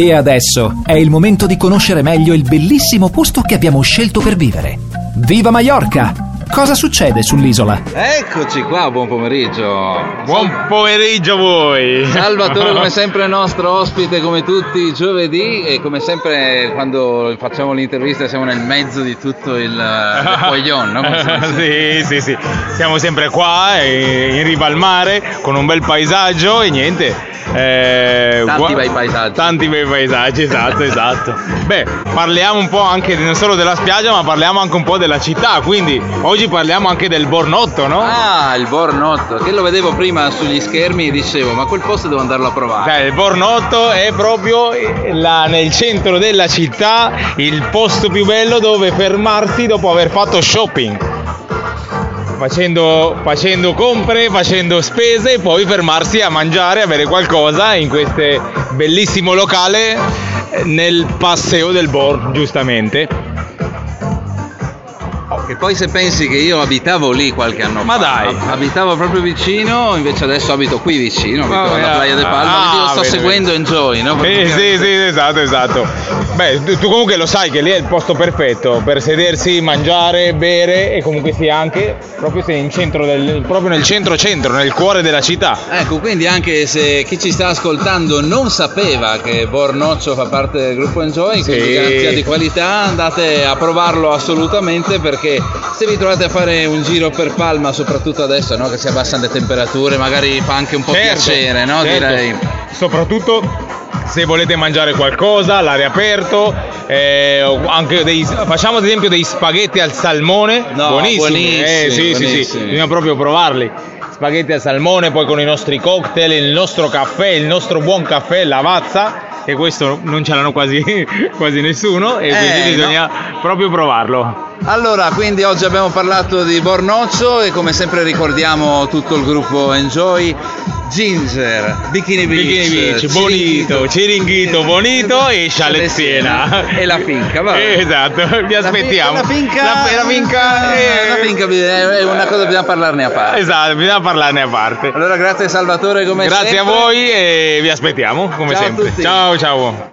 E adesso è il momento di conoscere meglio il bellissimo posto che abbiamo scelto per vivere. Viva Mallorca! Cosa succede sull'isola? Eccoci qua, buon pomeriggio. Buon pomeriggio a voi. Salvatore come sempre nostro ospite come tutti i giovedì e come sempre quando facciamo l'intervista siamo nel mezzo di tutto il, il poglion, no? sì, sì, sì. Siamo sempre qua in riva al mare con un bel paesaggio e niente. Eh, tanti bei paesaggi. Tanti bei paesaggi, esatto, esatto. Beh, parliamo un po' anche non solo della spiaggia, ma parliamo anche un po' della città, quindi oggi oggi parliamo anche del Bornotto, no? Ah, il Bornotto, che lo vedevo prima sugli schermi e dicevo, ma quel posto devo andarlo a provare. Beh, il Bornotto è proprio là nel centro della città, il posto più bello dove fermarsi dopo aver fatto shopping. Facendo, facendo, compere, facendo spese e poi fermarsi a mangiare, a bere qualcosa in questo bellissimo locale eh, nel Passeo del Born, giustamente. E poi se pensi che io abitavo lì qualche anno Ma fa. dai. Abitavo proprio vicino, invece adesso abito qui vicino, abito oh, alla Playa de Palma, ah, quindi lo sto seguendo vedi. Enjoy, no? Eh, sì, sì, esatto, esatto. Beh, tu, comunque lo sai che lì è il posto perfetto per sedersi, mangiare, bere e comunque sia anche proprio, del, proprio nel centro-centro, nel cuore della città. Ecco, quindi anche se chi ci sta ascoltando non sapeva che Bornoccio fa parte del gruppo Enjoy, sì. quindi garanzia di qualità, andate a provarlo assolutamente perché se vi trovate a fare un giro per Palma, soprattutto adesso no, che si abbassano le temperature, magari fa anche un po' certo, piacere, no? certo. direi. Soprattutto se volete mangiare qualcosa all'aria aperto, eh, dei, facciamo ad esempio dei spaghetti al salmone, no, buonissimi, buonissimi, eh, sì, buonissimi. sì, sì, bisogna proprio provarli. Spaghetti al salmone, poi con i nostri cocktail, il nostro caffè, il nostro buon caffè, lavazza e questo non ce l'hanno quasi, quasi nessuno e quindi eh, bisogna no. proprio provarlo. Allora, quindi oggi abbiamo parlato di Bornoccio e come sempre ricordiamo tutto il gruppo Enjoy Ginger, Bikini Beach, Bikini Beach Bonito, Ciringhito, Bonito e Scialeziena. E la finca, va. Esatto, vi aspettiamo. La, finca, la, la finca è una cosa bisogna parlarne a parte. Esatto, bisogna parlarne a parte. Allora grazie Salvatore come grazie sempre. Grazie a voi e vi aspettiamo come ciao sempre. Ciao ciao.